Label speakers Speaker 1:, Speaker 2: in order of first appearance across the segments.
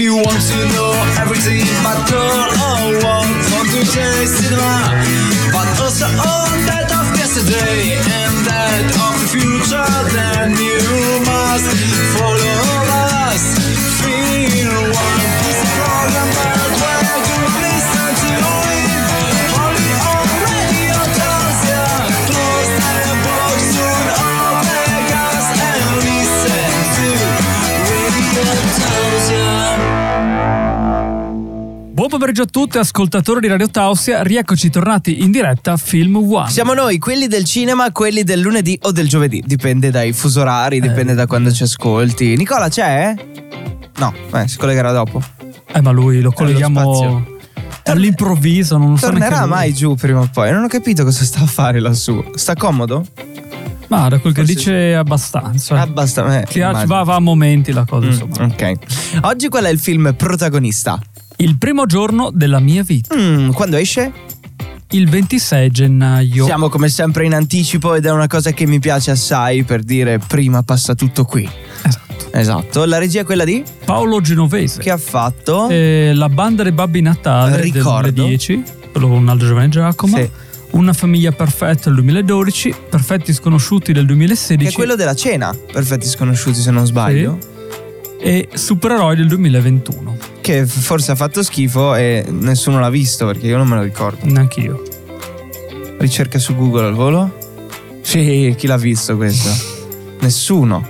Speaker 1: you want to know everything about girl or what from today's cinema, but also all that of yesterday and that of the future, then you must follow us.
Speaker 2: Buon pomeriggio a tutti, ascoltatori di Radio Tausia. Rieccoci tornati in diretta a Film One.
Speaker 3: Siamo noi, quelli del cinema, quelli del lunedì o del giovedì. Dipende dai fuso orari, dipende da quando ci ascolti. Nicola c'è? No, eh, si collegherà dopo.
Speaker 2: Eh, ma lui lo colleghiamo all'improvviso, non lo so
Speaker 3: Tornerà mai giù prima o poi. Non ho capito cosa sta a fare lassù. Sta comodo?
Speaker 2: Ma da quel che
Speaker 3: Forse
Speaker 2: dice abbastanza.
Speaker 3: Ah, basta. eh,
Speaker 2: Che va, va a momenti la cosa,
Speaker 3: Mm,
Speaker 2: insomma.
Speaker 3: ok. Oggi qual è il film protagonista?
Speaker 2: Il primo giorno della mia vita,
Speaker 3: Mm, quando esce?
Speaker 2: il 26 gennaio.
Speaker 3: Siamo come sempre in anticipo ed è una cosa che mi piace assai per dire prima passa tutto qui.
Speaker 2: Esatto.
Speaker 3: Esatto. La regia è quella di?
Speaker 2: Paolo Genovese.
Speaker 3: Che ha fatto?
Speaker 2: Eh, la banda dei Babbi Natale
Speaker 3: Ricordo.
Speaker 2: del 2010, quello con Aldo Giovanni Giacomo.
Speaker 3: Sì.
Speaker 2: Una famiglia perfetta del 2012, Perfetti sconosciuti del 2016
Speaker 3: Che è quello della cena, perfetti sconosciuti se non sbaglio.
Speaker 2: E Supereroi del 2021.
Speaker 3: Che forse ha fatto schifo e nessuno l'ha visto perché io non me lo ricordo.
Speaker 2: Neanch'io.
Speaker 3: Ricerca su Google al volo? Sì, chi l'ha visto questo? Nessuno.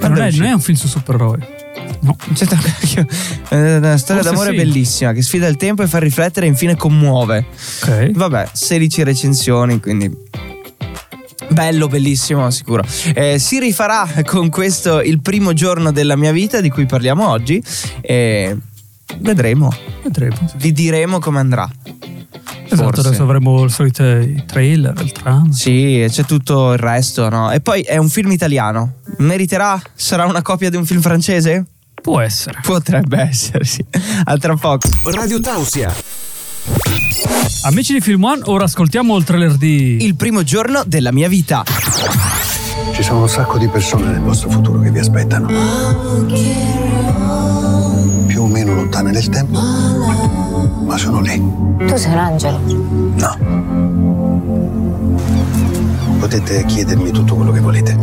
Speaker 2: Ma non è, non è un film su supereroi. No.
Speaker 3: Io- è una storia
Speaker 2: Forse
Speaker 3: d'amore
Speaker 2: sì.
Speaker 3: bellissima che sfida il tempo e fa riflettere e infine commuove.
Speaker 2: Ok.
Speaker 3: Vabbè, 16 recensioni, quindi bello, bellissimo, sicuro. Eh, si rifarà con questo il primo giorno della mia vita di cui parliamo oggi e vedremo,
Speaker 2: Vedremo.
Speaker 3: vi diremo come andrà.
Speaker 2: Esatto,
Speaker 3: Forse.
Speaker 2: adesso avremo il solito i trailer, il tram.
Speaker 3: Sì, e c'è tutto il resto, no? E poi è un film italiano. Meriterà? Sarà una copia di un film francese?
Speaker 2: Può essere.
Speaker 3: Potrebbe essere, sì. A tra poco.
Speaker 4: Radio Tausia,
Speaker 2: Amici di Film One, ora ascoltiamo il trailer di
Speaker 3: Il primo giorno della mia vita.
Speaker 5: Ci sono un sacco di persone nel vostro futuro che vi aspettano. Più o meno lontane nel tempo, ma sono lì.
Speaker 6: Tu sei un angelo.
Speaker 5: No. Potete chiedermi tutto quello che volete.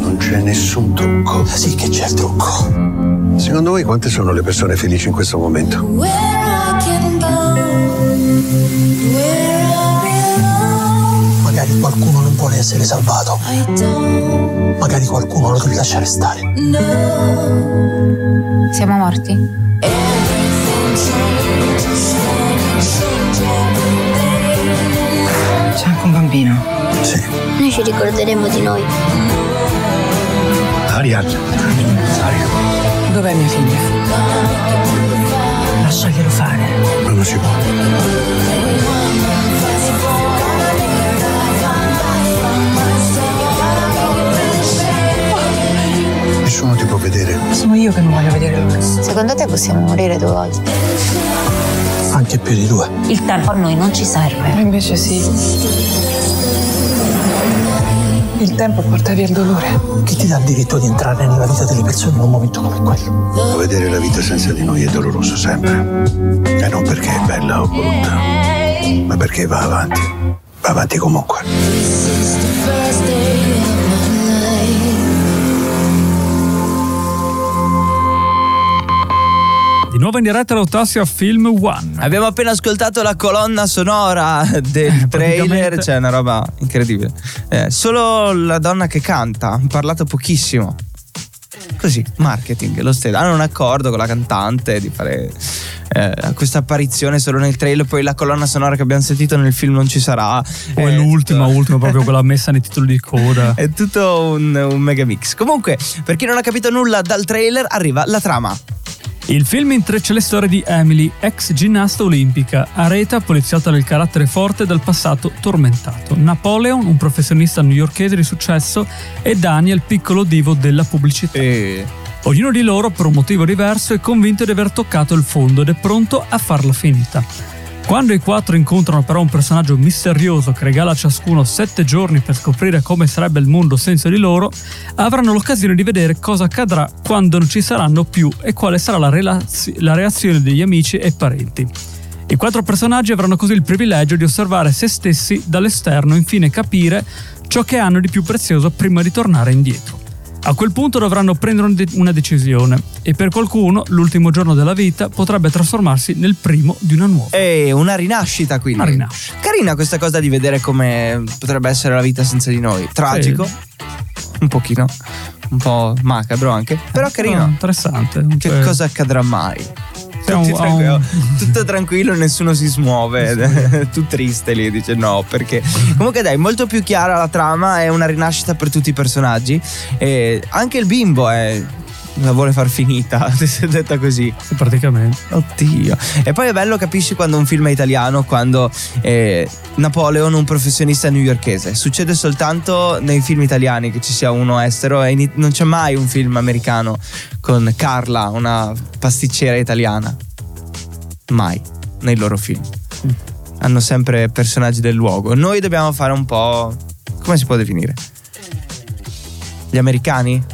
Speaker 5: Non c'è nessun trucco. Sì che c'è il trucco. Secondo voi quante sono le persone felici in questo momento?
Speaker 7: Magari qualcuno non vuole essere salvato, magari qualcuno lo deve lasciare stare.
Speaker 6: Siamo morti?
Speaker 8: C'è anche un bambino.
Speaker 5: Sì.
Speaker 9: Noi ci ricorderemo di noi.
Speaker 5: Ariel. Ariel.
Speaker 8: Dov'è mia figlia? Lasciaglielo fare.
Speaker 5: Non si può. Nessuno ti può vedere.
Speaker 8: Sono io che non voglio vedere lui.
Speaker 6: Secondo te possiamo morire due volte?
Speaker 7: Anche più di due.
Speaker 6: Il tempo a noi non ci serve.
Speaker 8: Invece sì. Il tempo porta via il dolore.
Speaker 7: Chi ti dà il diritto di entrare nella vita delle persone in un momento come quello?
Speaker 5: Vedere la vita senza di noi è doloroso sempre. E non perché è bella o brutta, ma perché va avanti. Va avanti comunque.
Speaker 2: Di nuovo in diretta l'Autassia Film One.
Speaker 3: Abbiamo appena ascoltato la colonna sonora del trailer,
Speaker 2: praticamente-
Speaker 3: c'è una roba incredibile. Eh, solo la donna che canta, ha parlato pochissimo. Così, marketing, lo stesso. Hanno un accordo con la cantante di fare eh, questa apparizione solo nel trailer, poi la colonna sonora che abbiamo sentito nel film non ci sarà.
Speaker 2: Poi
Speaker 3: Eh,
Speaker 2: l'ultima, ultima, proprio quella messa nei titoli di coda.
Speaker 3: È tutto un, un mega mix. Comunque, per chi non ha capito nulla dal trailer, arriva la trama.
Speaker 2: Il film intreccia le storie di Emily, ex ginnasta olimpica, Areta, poliziota del carattere forte e dal passato tormentato, Napoleon, un professionista newyorkese di successo, e Daniel, piccolo divo della pubblicità.
Speaker 3: E
Speaker 2: Ognuno di loro, per un motivo diverso, è convinto di aver toccato il fondo ed è pronto a farla finita. Quando i quattro incontrano però un personaggio misterioso che regala a ciascuno sette giorni per scoprire come sarebbe il mondo senza di loro, avranno l'occasione di vedere cosa accadrà quando non ci saranno più e quale sarà la, relaz- la reazione degli amici e parenti. I quattro personaggi avranno così il privilegio di osservare se stessi dall'esterno e infine capire ciò che hanno di più prezioso prima di tornare indietro. A quel punto dovranno prendere un de- una decisione e per qualcuno l'ultimo giorno della vita potrebbe trasformarsi nel primo di una nuova.
Speaker 3: E una rinascita quindi.
Speaker 2: Una rinascita.
Speaker 3: Carina questa cosa di vedere come potrebbe essere la vita senza di noi. Tragico. Un pochino. Un po' macabro anche. Però carino.
Speaker 2: Ah, interessante.
Speaker 3: Che cosa accadrà mai? Tutti
Speaker 2: un- ha un-
Speaker 3: tutto tranquillo, nessuno si smuove. tu triste lì, dice no, perché. Comunque, dai, molto più chiara la trama, è una rinascita per tutti i personaggi. E anche il bimbo è. La vuole far finita, se è detta così.
Speaker 2: Sì, praticamente.
Speaker 3: Oddio. E poi è bello, capisci quando un film è italiano, quando eh, Napoleon, un professionista newyorkese. Succede soltanto nei film italiani che ci sia uno estero e non c'è mai un film americano con Carla, una pasticcera italiana. Mai nei loro film. Hanno sempre personaggi del luogo. Noi dobbiamo fare un po'... come si può definire? Gli americani?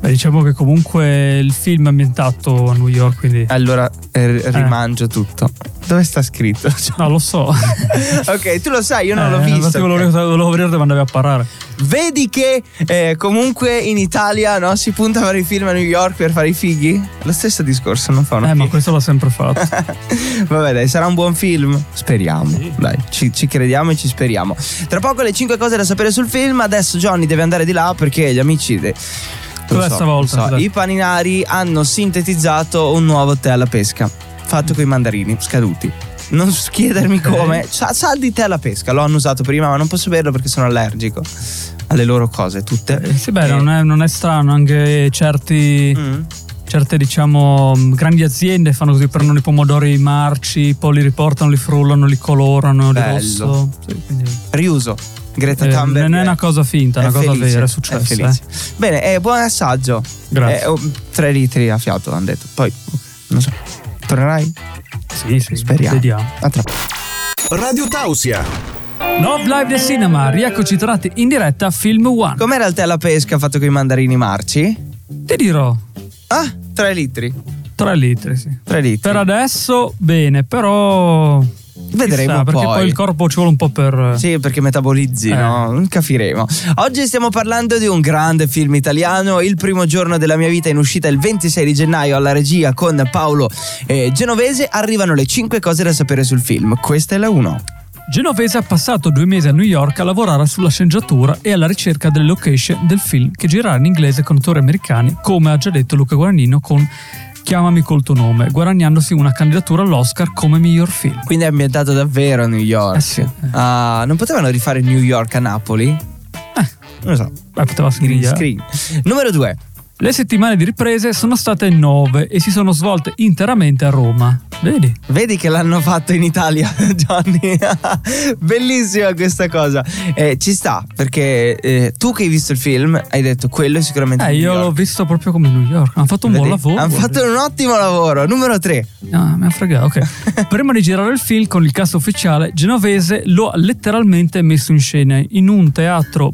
Speaker 2: Beh, diciamo che comunque il film è ambientato a New York, quindi...
Speaker 3: Allora eh, rimangio tutto. Dove sta scritto?
Speaker 2: No, lo so.
Speaker 3: ok, tu lo sai, io non
Speaker 2: Eh,
Speaker 3: l'ho visto.
Speaker 2: Volevo, volevo vedere dove andavi a parare.
Speaker 3: Vedi che eh, comunque in Italia no, si punta a fare i film a New York per fare i fighi? Lo stesso discorso, non fa una
Speaker 2: Eh, ma
Speaker 3: figa.
Speaker 2: questo l'ho sempre fatto.
Speaker 3: Vabbè, dai, sarà un buon film? Speriamo. Dai, ci, ci crediamo e ci speriamo. Tra poco le 5 cose da sapere sul film. Adesso Johnny deve andare di là perché gli amici. de-
Speaker 2: Cos'è
Speaker 3: so, non so,
Speaker 2: Cos'è?
Speaker 3: I paninari hanno sintetizzato un nuovo tè alla pesca. Fatto con i mandarini scaduti. Non chiedermi come. Sa, sa di tè alla pesca. L'ho annusato prima, ma non posso berlo perché sono allergico alle loro cose tutte.
Speaker 2: Eh, sì, beh,
Speaker 3: Eh,
Speaker 2: non, è, non è strano, anche certi,
Speaker 3: mm.
Speaker 2: Certe, diciamo, mh, grandi aziende fanno così, prendono i pomodori marci, poi li riportano, li frullano, li colorano di
Speaker 3: Bello.
Speaker 2: rosso. Sì, quindi,
Speaker 3: Riuso. Greta
Speaker 2: eh,
Speaker 3: Thunberg.
Speaker 2: non è una cosa finta, è una cosa
Speaker 3: felice,
Speaker 2: vera, è
Speaker 3: è
Speaker 2: successo.
Speaker 3: felice. Bene, eh, buon assaggio.
Speaker 2: Grazie.
Speaker 3: Eh, oh, tre litri a fiato, hanno detto. Poi, non so. Tornerai?
Speaker 2: Sì, sì,
Speaker 3: Speriamo.
Speaker 2: vediamo.
Speaker 3: A tra
Speaker 4: Radio Tausia.
Speaker 2: Love Live del Cinema, rieccoci tornati in diretta a Film One.
Speaker 3: Com'era il tè alla pesca fatto con i mandarini marci?
Speaker 2: Ti dirò,
Speaker 3: Ah, tre litri.
Speaker 2: 3 litri, sì.
Speaker 3: Tre litri.
Speaker 2: Per adesso bene, però...
Speaker 3: Vedremo
Speaker 2: chissà, perché
Speaker 3: poi.
Speaker 2: poi il corpo ci vuole un po' per...
Speaker 3: Sì, perché metabolizzi,
Speaker 2: Eh.
Speaker 3: no? Capiremo. Oggi stiamo parlando di un grande film italiano. Il primo giorno della mia vita in uscita il 26 di gennaio alla regia con Paolo eh, Genovese. Arrivano le 5 cose da sapere sul film. Questa è la 1.
Speaker 2: Genovese ha passato due mesi a New York a lavorare sulla sceneggiatura e alla ricerca delle location del film che girerà in inglese con attori americani, come ha già detto Luca Guadagnino con Chiamami col tuo nome, guadagnandosi una candidatura all'Oscar come miglior film.
Speaker 3: Quindi è ambientato davvero a New York.
Speaker 2: Eh sì, eh.
Speaker 3: Ah, non potevano rifare New York a Napoli?
Speaker 2: Eh,
Speaker 3: Non lo so.
Speaker 2: beh, poteva scrivere.
Speaker 3: screen. Numero 2.
Speaker 2: Le settimane di riprese sono state nove e si sono svolte interamente a Roma. Vedi?
Speaker 3: Vedi che l'hanno fatto in Italia, Johnny. Bellissima questa cosa. Eh, ci sta, perché eh, tu che hai visto il film hai detto quello è sicuramente
Speaker 2: Eh, io l'ho visto proprio come New York. Hanno fatto un buon
Speaker 3: Vedi?
Speaker 2: lavoro.
Speaker 3: Hanno fatto un ottimo lavoro. Numero 3.
Speaker 2: Ah, mi ha fregato, ok. Prima di girare il film con il cast ufficiale, Genovese lo ha letteralmente messo in scena in un teatro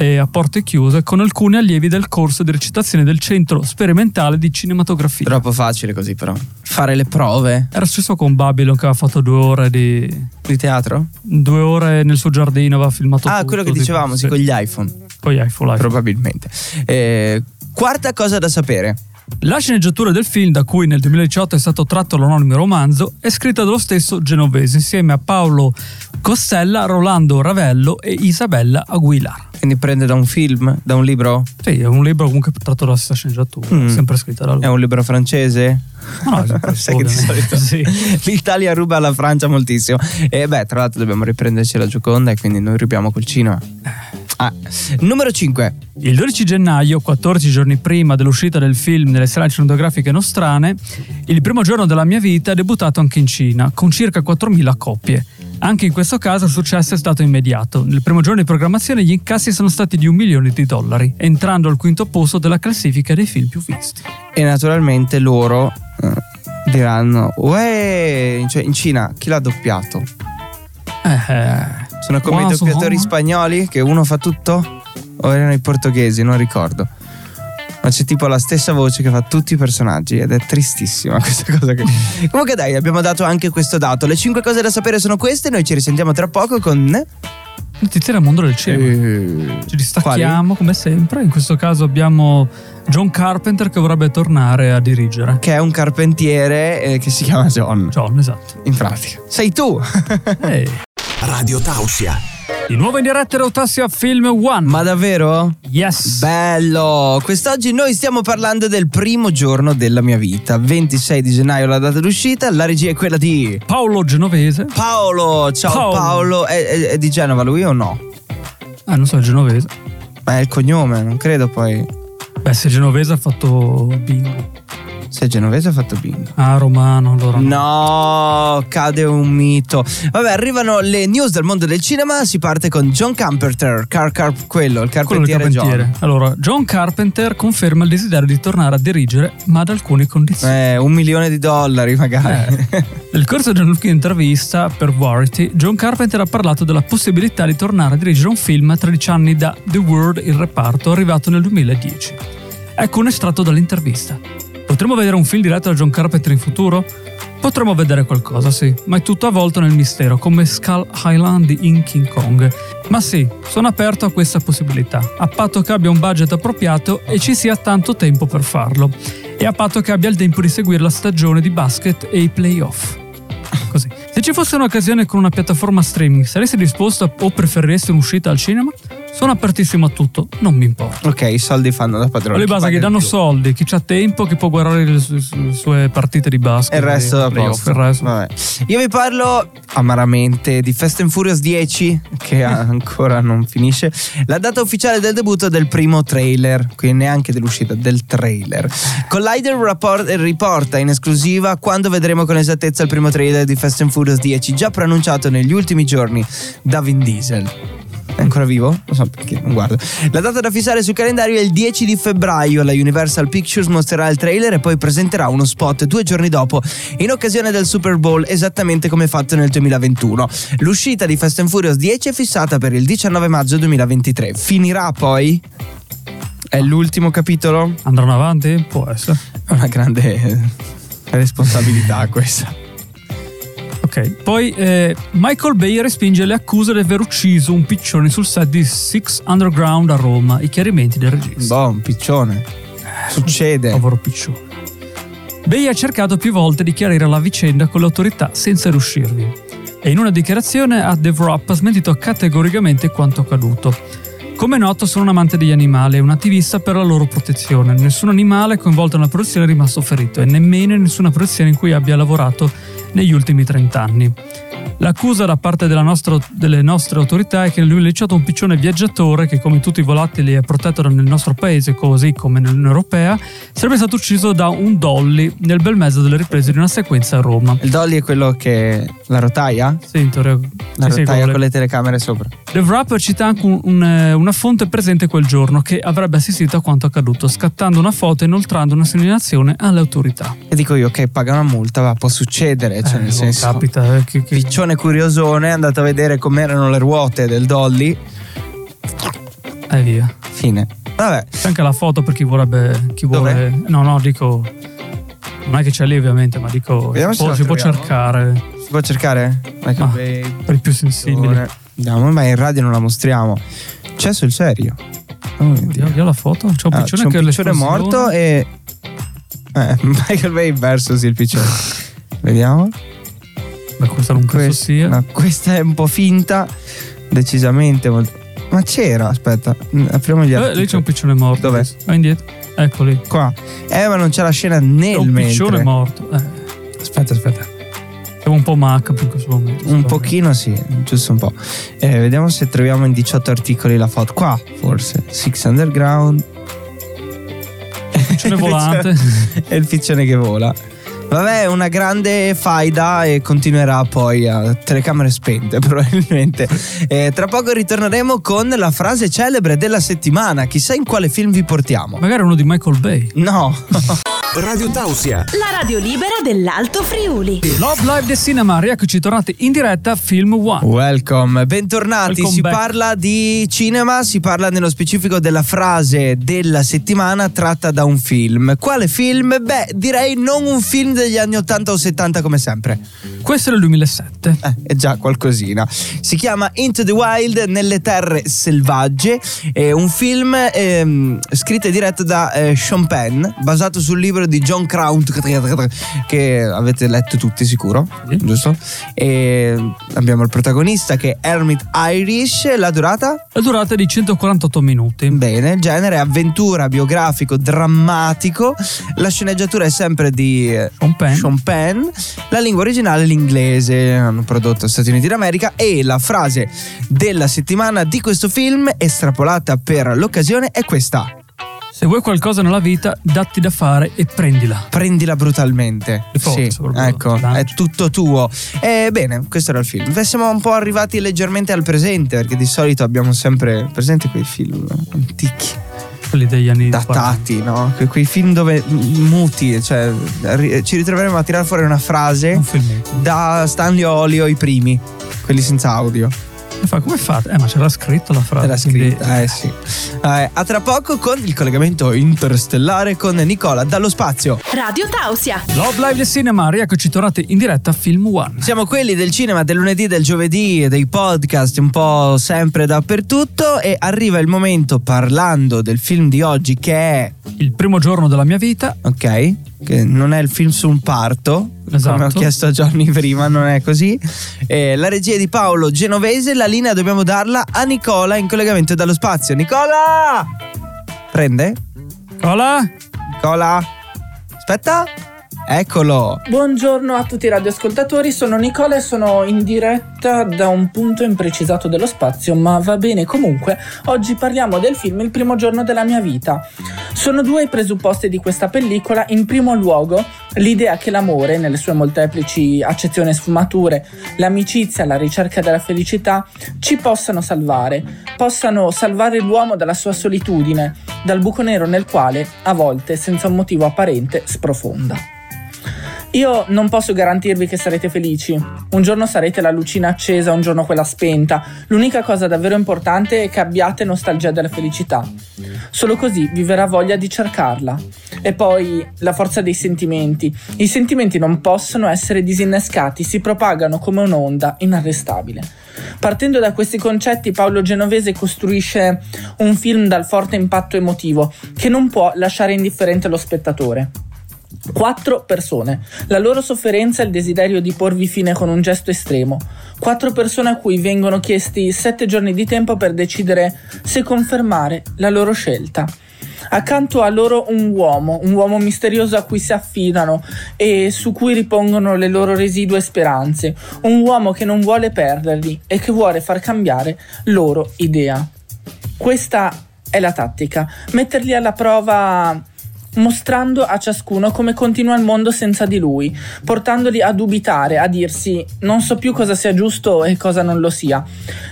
Speaker 2: eh, a porte chiuse con alcuni allievi del corso di recitazione del Centro Sperimentale di Cinematografia.
Speaker 3: Troppo facile così, però. Fare le prove
Speaker 2: Era successo con Babylon che aveva fatto due ore di...
Speaker 3: di teatro?
Speaker 2: due ore nel suo giardino, aveva filmato
Speaker 3: Ah,
Speaker 2: tutto,
Speaker 3: quello che dicevamo, sì,
Speaker 2: sì.
Speaker 3: con gli iPhone.
Speaker 2: Con gli iPhone, iPhone.
Speaker 3: Probabilmente. Eh, quarta cosa da sapere.
Speaker 2: La sceneggiatura del film, da cui nel 2018 è stato tratto l'anonimo romanzo, è scritta dallo stesso Genovese insieme a Paolo Costella, Rolando Ravello e Isabella Aguilar.
Speaker 3: Quindi prende da un film, da un libro?
Speaker 2: Sì, è un libro comunque tratto dalla stessa sceneggiatura,
Speaker 3: Mm.
Speaker 2: sempre scritta da lui.
Speaker 3: È un libro francese?
Speaker 2: No, sempre
Speaker 3: Sai che di solito
Speaker 2: sì.
Speaker 3: l'Italia ruba alla Francia moltissimo. E beh, tra l'altro dobbiamo riprenderci la Gioconda e quindi noi rubiamo col cinema. Ah. Numero 5.
Speaker 2: Il 12 gennaio, 14 giorni prima dell'uscita del film nelle sale cinematografiche nostrane, il primo giorno della mia vita è debuttato anche in Cina, con circa 4.000 coppie. Anche in questo caso il successo è stato immediato. Nel primo giorno di programmazione gli incassi sono stati di un milione di dollari, entrando al quinto posto della classifica dei film più visti.
Speaker 3: E naturalmente loro, eh, Diranno, uè, cioè in Cina chi l'ha doppiato?
Speaker 2: Eh, eh.
Speaker 3: Sono come i
Speaker 2: Wow,
Speaker 3: doppiatori
Speaker 2: so-
Speaker 3: spagnoli che uno fa tutto? O erano i portoghesi, non ricordo. Ma c'è tipo la stessa voce che fa tutti i personaggi ed è tristissima questa cosa. Che... Comunque dai, abbiamo dato anche questo dato. Le 5 cose da sapere sono queste, noi ci risentiamo tra poco con...
Speaker 2: Notizie dal mondo del cinema.
Speaker 3: Eh,
Speaker 2: Ci distacchiamo come sempre. In questo caso abbiamo John Carpenter che vorrebbe tornare a dirigere.
Speaker 3: Che è un carpentiere eh, che si chiama John.
Speaker 2: John, esatto.
Speaker 3: In pratica. Sei tu!
Speaker 2: Ehi.
Speaker 4: Radio Tausia.
Speaker 2: Di nuovo in diretta Rotassia Film One.
Speaker 3: Ma davvero?
Speaker 2: Yes.
Speaker 3: Bello! Quest'oggi noi stiamo parlando del primo giorno della mia vita. 26 di gennaio la data d'uscita, la regia è quella di
Speaker 2: Paolo Genovese.
Speaker 3: Paolo. Ciao
Speaker 2: Paolo.
Speaker 3: Paolo. È, è- è di Genova lui o no?
Speaker 2: Ah, non so, genovese.
Speaker 3: Ma è il cognome, non credo poi.
Speaker 2: Beh, se genovese ha fatto bingo.
Speaker 3: Se è genovese ha fatto bingo.
Speaker 2: Ah, romano, allora. no.
Speaker 3: No, cade un mito. Vabbè, arrivano le news del mondo del cinema. Si parte con John Carpenter, car, car, quello, il
Speaker 2: Quello del
Speaker 3: carpentiere,
Speaker 2: carpentiere. Allora, John Carpenter conferma il desiderio di tornare a dirigere, ma ad alcune condizioni.
Speaker 3: John. Eh, un milione di dollari magari.
Speaker 2: Nel corso di un'ultima intervista per Variety, John Carpenter ha parlato della possibilità di tornare a dirigere un film a 13 anni da The World, il reparto, arrivato nel 2010. Ecco un estratto dall'intervista. Potremmo vedere un film diretto da John Carpenter in futuro? Potremmo vedere qualcosa, sì, ma è tutto avvolto nel mistero, come Skull Island in King Kong. Ma sì, sono aperto a questa possibilità, a patto che abbia un budget appropriato e ci sia tanto tempo per farlo, e a patto che abbia il tempo di seguire la stagione di basket e i playoff. Così. Se ci fosse un'occasione con una piattaforma streaming, saresti disposto a- o preferiresti un'uscita al cinema? Sono apertissimo a tutto, non mi importa.
Speaker 3: ok, i soldi fanno da padrone. Chi
Speaker 2: base che danno
Speaker 3: più?
Speaker 2: soldi, chi ha tempo, chi può guardare le sue, le sue partite di basket.
Speaker 3: E il resto da posto.
Speaker 2: il resto.
Speaker 3: Io vi parlo amaramente di Fast and Furious 10, che ancora non finisce. La data ufficiale del debutto del primo trailer, quindi neanche dell'uscita, del trailer. Collider rapport- riporta in esclusiva quando vedremo con esattezza il primo trailer di Fast and Furious 10, già preannunciato negli ultimi giorni da Vin Diesel. È ancora vivo? Non so perché, non guardo. La data da fissare sul calendario è il 10 di febbraio. La Universal Pictures mostrerà il trailer e poi presenterà uno spot due giorni dopo in occasione del Super Bowl, esattamente come fatto nel 2021. L'uscita di Fast and Furious 10 è fissata per il 19 maggio 2023. Finirà poi? È l'ultimo capitolo?
Speaker 2: Andranno avanti? Può essere.
Speaker 3: È una grande eh, responsabilità questa.
Speaker 2: Ok, poi eh, Michael Bay respinge le accuse di aver ucciso un piccione sul set di Six Underground a Roma. I chiarimenti del regista.
Speaker 3: Boh, un piccione. Succede.
Speaker 2: Povero piccione. Bay ha cercato più volte di chiarire la vicenda con le autorità senza riuscirvi. E in una dichiarazione a The Wrap ha smentito categoricamente quanto accaduto. Come è noto sono un amante degli animali e un attivista per la loro protezione. Nessun animale coinvolto nella produzione è rimasto ferito e nemmeno in nessuna produzione in cui abbia lavorato negli ultimi 30 anni. L'accusa da parte della nostra- delle nostre autorità è che nel 2018 un piccione viaggiatore, che come tutti i volatili è protetto nel nostro paese, così come nell'Unione Europea, sarebbe stato ucciso da un dolly nel bel mezzo delle riprese di una sequenza a Roma.
Speaker 3: Il dolly è quello che. La rotaia?
Speaker 2: Sì, in teoria-
Speaker 3: La rotaia
Speaker 2: quello-
Speaker 3: con le telecamere sopra.
Speaker 2: The Wrap cita anche un- un, eh, una fonte presente quel giorno che avrebbe assistito a quanto accaduto, scattando una foto e inoltrando una segnalazione alle autorità.
Speaker 3: E dico io, ok, paga una multa, ma può succedere. Cioè,
Speaker 2: Eh,
Speaker 3: nel senso.
Speaker 2: capita, eh, che- che-
Speaker 3: Piccione curiosone, è andato a vedere com'erano le ruote del dolly.
Speaker 2: E via.
Speaker 3: Fine. Vabbè.
Speaker 2: C'è anche la foto per chi vorrebbe. Chi
Speaker 3: Dov'è?
Speaker 2: vuole. No, no, dico. Non è che c'è lì, ovviamente, ma dico.
Speaker 3: Vediamo
Speaker 2: si
Speaker 3: se
Speaker 2: può, si può cercare.
Speaker 3: Si può cercare? Michael
Speaker 2: Ah, per i più sensibili.
Speaker 3: Andiamo, ma in radio non la mostriamo. C'è sul serio. Oh, mio Dio.
Speaker 2: Vediamo vediamo la foto. C'è un
Speaker 3: Ah,
Speaker 2: piccione
Speaker 3: c'è un
Speaker 2: che è
Speaker 3: piccione morto e. Eh, Michael Bay versus il piccione. Vediamo.
Speaker 2: Beh, questo non penso
Speaker 3: Questa,
Speaker 2: sia.
Speaker 3: no, questa è un po' finta. Decisamente. Ma c'era, aspetta, mm, apriamo gli
Speaker 2: Eh,
Speaker 3: articoli.
Speaker 2: lì c'è un piccione morto.
Speaker 3: Dov'è?
Speaker 2: Va indietro. Ecco lì.
Speaker 3: Qua. Eh, ma non c'è la scena nel
Speaker 2: un
Speaker 3: mentre.
Speaker 2: piccione morto. Eh,
Speaker 3: Aspetta, aspetta.
Speaker 2: siamo un po' macabro in questo momento.
Speaker 3: Un pochino sì, giusto un po'. Eh, vediamo se troviamo in 18 articoli la foto. Qua, forse. Six Underground.
Speaker 2: Piccione volante.
Speaker 3: È il piccione che vola. Vabbè, una grande faida e continuerà poi a telecamere spente, probabilmente. Eh, tra poco ritorneremo con la frase celebre della settimana. Chissà in quale film vi portiamo.
Speaker 2: Magari uno di Michael Bay.
Speaker 3: No.
Speaker 4: Radio Tausia.
Speaker 10: La radio libera dell'Alto Friuli.
Speaker 2: Love Live The Cinema, rieccoci tornati in diretta Film One.
Speaker 3: Welcome, bentornati.
Speaker 2: Welcome
Speaker 3: si
Speaker 2: back.
Speaker 3: parla di cinema, si parla nello specifico della frase della settimana tratta da un film. Quale film? Beh, direi non un film degli anni 80 o 70 come sempre.
Speaker 2: Questo è il 2007.
Speaker 3: Eh, è già qualcosina. Si chiama Into the Wild nelle terre selvagge. È un film ehm, scritto e diretto da eh, Sean Penn, basato sul libro di John Crownt, che avete letto tutti sicuro, giusto? E abbiamo il protagonista che è Hermit Irish. La durata?
Speaker 2: La durata è di 148 minuti.
Speaker 3: Bene, il genere avventura, biografico, drammatico. La sceneggiatura è sempre di
Speaker 2: Sean Penn.
Speaker 3: Sean Penn. La lingua originale è l'inglese, hanno prodotto Stati Uniti d'America e la frase della settimana di questo film estrapolata per l'occasione è questa.
Speaker 2: Se vuoi qualcosa nella vita, datti da fare e prendila.
Speaker 3: Prendila brutalmente.
Speaker 2: Forza,
Speaker 3: sì, ecco, è tutto tuo. E bene, questo era il film. Siamo un po' arrivati leggermente al presente, perché di solito abbiamo sempre presente quei film antichi.
Speaker 2: Quelli degli anni 40.
Speaker 3: datati, no? Que- quei film dove muti, cioè ri- ci ritroveremo a tirare fuori una frase
Speaker 2: Un
Speaker 3: da Stanley Olio i primi, quelli senza audio.
Speaker 2: E fa, come fate? Eh, ma c'era scritto la frase.
Speaker 3: Era
Speaker 2: quindi-
Speaker 3: scritta, eh sì. Eh, a tra poco con il collegamento interstellare con Nicola dallo spazio.
Speaker 10: Radio Tausia.
Speaker 2: Love Live The Cinema, rieccoci tornati in diretta Film One.
Speaker 3: Siamo quelli del cinema del lunedì, del giovedì, dei podcast un po' sempre dappertutto e arriva il momento parlando del film di oggi che è,
Speaker 2: Il primo giorno della mia vita.
Speaker 3: ok, che non è il film su un parto,
Speaker 2: Esatto.
Speaker 3: come ho chiesto a Johnny prima, non è così. Eh, la regia di Paolo Genovese, la linea dobbiamo darla a Nicola in collegamento dallo spazio. Nicola! Prende?
Speaker 2: Hola?
Speaker 3: Nicola? Aspetta. Eccolo.
Speaker 8: Buongiorno a tutti i radioascoltatori, sono Nicola e sono in diretta da un punto imprecisato dello spazio, ma va bene comunque. Oggi parliamo del film Il primo giorno della mia vita. Sono due i presupposti di questa pellicola. In primo luogo, l'idea che l'amore, nelle sue molteplici accezioni e sfumature, l'amicizia, la ricerca della felicità, ci possano salvare, possano salvare l'uomo dalla sua solitudine, dal buco nero nel quale, a volte, senza un motivo apparente, sprofonda. Io non posso garantirvi che sarete felici. Un giorno sarete la lucina accesa, un giorno quella spenta. L'unica cosa davvero importante è che abbiate nostalgia della felicità. Solo così vi verrà voglia di cercarla. E poi la forza dei sentimenti. I sentimenti non possono essere disinnescati, si propagano come un'onda inarrestabile. Partendo da questi concetti, Paolo Genovese costruisce un film dal forte impatto emotivo che non può lasciare indifferente lo spettatore. Quattro persone. La loro sofferenza e il desiderio di porvi fine con un gesto estremo. Quattro persone a cui vengono chiesti sette giorni di tempo per decidere se confermare la loro scelta. Accanto a loro un uomo, un uomo misterioso a cui si affidano e su cui ripongono le loro residue speranze. Un uomo che non vuole perderli e che vuole far cambiare loro idea. Questa è la tattica, metterli alla prova mostrando a ciascuno come continua il mondo senza di lui, portandoli a dubitare, a dirsi non so più cosa sia giusto e cosa non lo sia.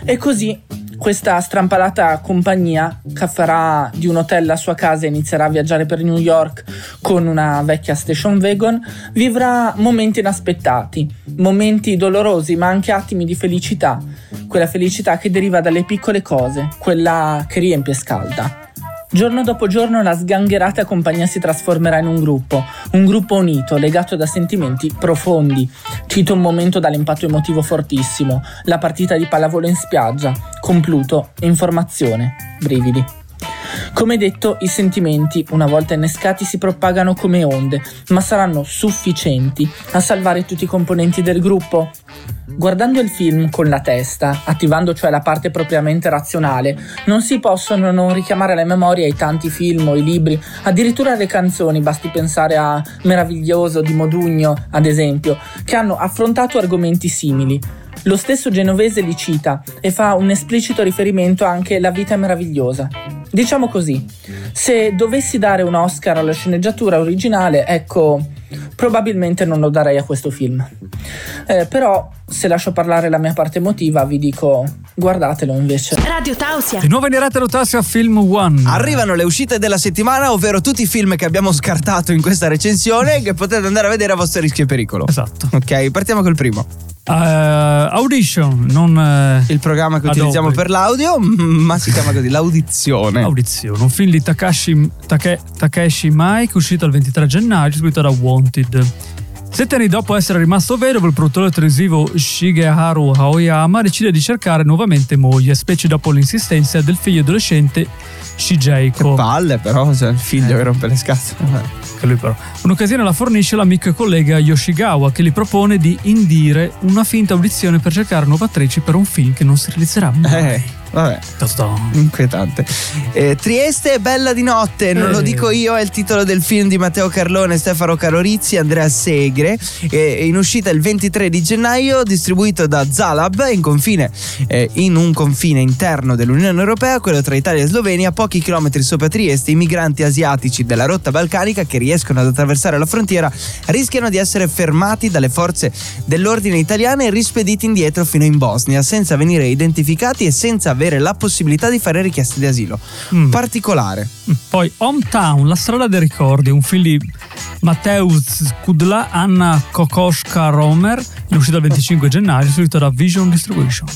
Speaker 8: E così questa strampalata compagnia che farà di un hotel la sua casa e inizierà a viaggiare per New York con una vecchia station wagon, vivrà momenti inaspettati, momenti dolorosi ma anche attimi di felicità, quella felicità che deriva dalle piccole cose, quella che riempie e scalda. Giorno dopo giorno la sgangherata compagnia si trasformerà in un gruppo, un gruppo unito, legato da sentimenti profondi. Cito un momento dall'impatto emotivo fortissimo, la partita di pallavolo in spiaggia, compluto, informazione, brividi. Come detto, i sentimenti, una volta innescati, si propagano come onde, ma saranno sufficienti a salvare tutti i componenti del gruppo? Guardando il film con la testa, attivando cioè la parte propriamente razionale, non si possono non richiamare alla memoria i tanti film o i libri, addirittura le canzoni, basti pensare a Meraviglioso di Modugno, ad esempio, che hanno affrontato argomenti simili. Lo stesso genovese li cita e fa un esplicito riferimento anche alla vita meravigliosa. Diciamo così, se dovessi dare un Oscar alla sceneggiatura originale, ecco, probabilmente non lo darei a questo film. Eh, però, se lascio parlare la mia parte emotiva, vi dico guardatelo invece.
Speaker 10: Radio Tausia.
Speaker 2: Di nuovo in diretta Rotassia Film One.
Speaker 3: Arrivano le uscite della settimana, ovvero tutti i film che abbiamo scartato in questa recensione che potete andare a vedere a vostro rischio e pericolo.
Speaker 2: Esatto.
Speaker 3: Ok, partiamo col primo.
Speaker 2: Eh, audition, non eh,
Speaker 3: Il programma che
Speaker 2: Adobe.
Speaker 3: utilizziamo per l'audio, ma si chiama così, l'audizione.
Speaker 2: Audizione, un film di Takashi, Take- Takeshi Mike uscito il 23 gennaio, scritto da Wanted. Sette anni dopo essere rimasto vedovo, il produttore televisivo Shigeharu Aoyama decide di cercare nuovamente moglie, specie dopo l'insistenza del figlio adolescente Shigeiko.
Speaker 3: Palle però, cioè, il figlio che rompe le scatole.
Speaker 2: Che lui però. Un'occasione la fornisce l'amico e collega Yoshigawa che gli propone di indire una finta audizione per cercare nuove attrici per un film che non si realizzerà mai.
Speaker 3: Eh, vabbè. Inquietante. Eh, Trieste è bella di notte, non lo
Speaker 2: Eh.
Speaker 3: dico io, è il titolo del film di Matteo Carlone, Stefano Carorizzi, Andrea Segre, eh, in uscita il 23 di gennaio, distribuito da Zalab in confine, eh, in un confine interno dell'Unione Europea, quello tra Italia e Slovenia, a pochi chilometri sopra Trieste, i migranti asiatici della rotta balcanica che riescono ad attraversare la frontiera rischiano di essere fermati dalle forze dell'ordine italiane e rispediti indietro fino in Bosnia, senza venire identificati e senza avere la possibilità di fare richieste di asilo.
Speaker 2: Mm.
Speaker 3: Particolare.
Speaker 2: Poi Hometown, la strada dei ricordi, un film di Mateusz Kudla, Anna Kokoschka-Romer, in uscita il 25 gennaio, scritto da Vision Distribution.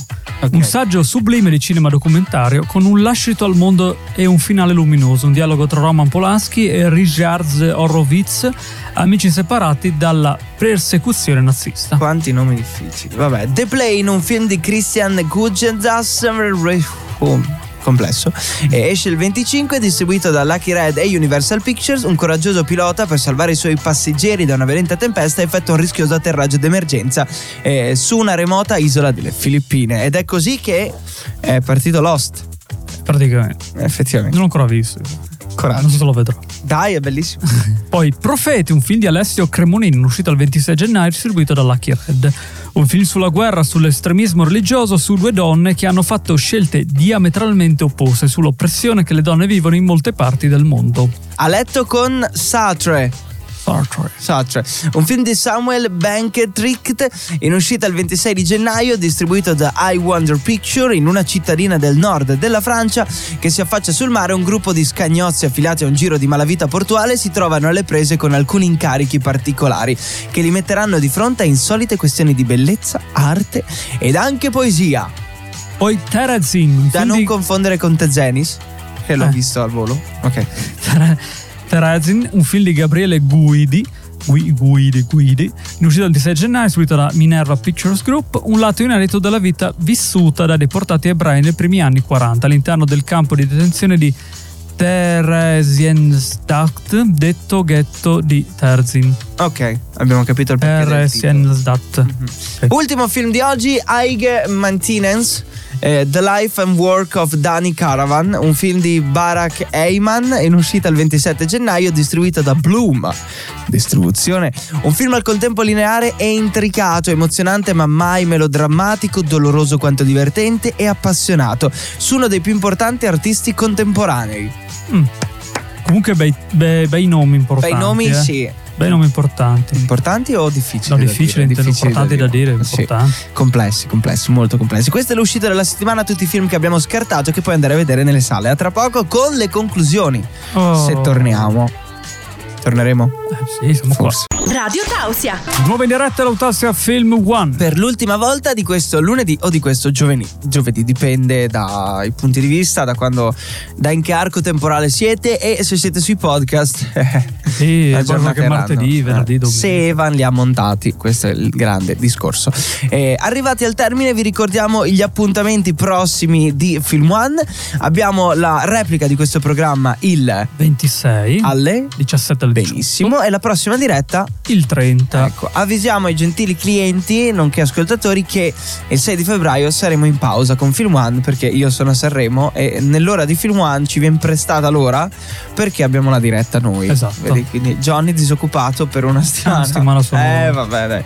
Speaker 3: Ok.
Speaker 2: Un saggio sublime di cinema documentario con un lascito al mondo e un finale luminoso, un dialogo tra Roman Polanski e Ryszard Horowitz, amici separati dalla persecuzione nazista.
Speaker 3: Quanti nomi difficili. Vabbè, The Plane, un film di Christian Guggendas. Complesso. E esce il 25, distribuito da Lucky Red e Universal Pictures. Un coraggioso pilota per salvare i suoi passeggeri da una violenta tempesta effettua un rischioso atterraggio d'emergenza eh, su una remota isola delle Filippine. Ed è così che è partito Lost.
Speaker 2: Praticamente.
Speaker 3: Effettivamente.
Speaker 2: Non l'ho ancora visto.
Speaker 3: Coraggio.
Speaker 2: Non so se lo vedrò.
Speaker 3: Dai, è bellissimo.
Speaker 2: Poi Profeti, un film di Alessio Cremonini, uscito il 26 gennaio, distribuito da Lucky Red. Un film sulla guerra, sull'estremismo religioso, su due donne che hanno fatto scelte diametralmente opposte sull'oppressione che le donne vivono in molte parti del mondo.
Speaker 3: A letto con Sartre.
Speaker 2: Sartre.
Speaker 3: Sartre, un film di Samuel Benkert in uscita il 26 di gennaio, distribuito da I Wonder Picture in una cittadina del nord della Francia che si affaccia sul mare. Un gruppo di scagnozzi affiliati a un giro di malavita portuale si trovano alle prese con alcuni incarichi particolari che li metteranno di fronte a insolite questioni di bellezza, arte ed anche poesia.
Speaker 2: Poi Terezin, un
Speaker 3: Da non
Speaker 2: di
Speaker 3: confondere con Tezenis, che l'ho
Speaker 2: Eh.
Speaker 3: visto al volo. Ok.
Speaker 2: Tere- Terezin, un film di Gabriele Guidi. Gui- Guidi, Guidi, in uscita il 26 gennaio, subito da Minerva Pictures Group, un lato inedito della vita vissuta da deportati ebrei nei primi anni 40 all'interno del campo di detenzione di Theresienstadt, detto ghetto di Terzin.
Speaker 3: Ok, abbiamo capito il perché.
Speaker 2: Theresienstadt. Ok.
Speaker 3: Ultimo film di oggi, Eige Maintenance. Eh, The Life and Work of Danny Caravan, un film di Barack Eyman in uscita il 27 gennaio, distribuito da Bloom. Distribuzione. Un film al contempo lineare e intricato, emozionante ma mai melodrammatico, doloroso quanto divertente e appassionato, su uno dei più importanti artisti contemporanei.
Speaker 2: Mm. Comunque bei, bei- bei nomi importanti.
Speaker 3: Bei nomi,
Speaker 2: eh.
Speaker 3: sì.
Speaker 2: Bei nomi importanti.
Speaker 3: Importanti o difficili?
Speaker 2: No,
Speaker 3: da
Speaker 2: difficili,
Speaker 3: dire? Difficili
Speaker 2: importanti da dire, importanti.
Speaker 3: Complessi, complessi, molto complessi. Questa è l'uscita della settimana, tutti i film che abbiamo scartato che puoi andare a vedere nelle sale. A tra poco con le conclusioni.
Speaker 2: Oh.
Speaker 3: Se torniamo. Torneremo?
Speaker 2: Eh, sì, siamo qua.
Speaker 3: Forse.
Speaker 10: Radio Tausia.
Speaker 2: Nuova in diretta l'Autassia Film One.
Speaker 3: Per l'ultima volta di questo lunedì o di questo giovedì. Giovedì dipende dai punti di vista, da quando, da in che arco temporale siete e se siete sui podcast.
Speaker 2: Sì, guarda che
Speaker 3: aggiornateranno.
Speaker 2: martedì, venerdì,
Speaker 3: Eh,
Speaker 2: domenica.
Speaker 3: Se Evan li ha montati, questo è il grande discorso. Eh, arrivati al termine, vi ricordiamo gli appuntamenti prossimi di Film One. Abbiamo la replica di questo programma il
Speaker 2: 26
Speaker 3: alle
Speaker 2: 17 alle 18.
Speaker 3: benissimo e la prossima diretta
Speaker 2: Il 30.
Speaker 3: Ecco, avvisiamo ai gentili clienti, nonché ascoltatori, che il 6 di febbraio saremo in pausa con Film One perché io sono a Sanremo e nell'ora di Film One ci viene prestata l'ora perché abbiamo la diretta noi.
Speaker 2: Esatto.
Speaker 3: Vedi Quindi, quindi Johnny disoccupato per una settimana.
Speaker 2: Una settimana solo.
Speaker 3: Eh, vabbè, dai.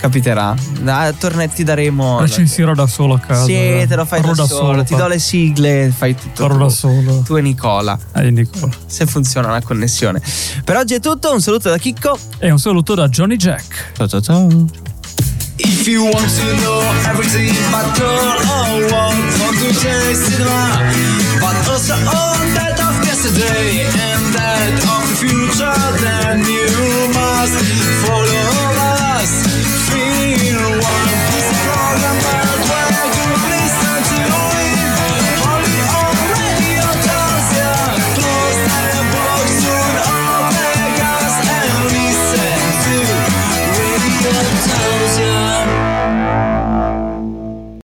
Speaker 3: Capiterà. Da, tornetti daremo.
Speaker 2: Recensirò da solo a casa.
Speaker 3: Sì, te lo fai
Speaker 2: Farò
Speaker 3: da, solo. Ti do le sigle, fai tutto.
Speaker 2: Farò
Speaker 3: tu.
Speaker 2: da solo.
Speaker 3: Tu e Nicola.
Speaker 2: Eh, Nicola.
Speaker 3: Se funziona la connessione. Per oggi è tutto. Un saluto da Chicco.
Speaker 2: E un saluto da Johnny Jack.
Speaker 3: Ciao ciao ciao.
Speaker 4: If you want to know everything about girl or what Want to chase cinema But also all that of yesterday And that of future, then you must follow.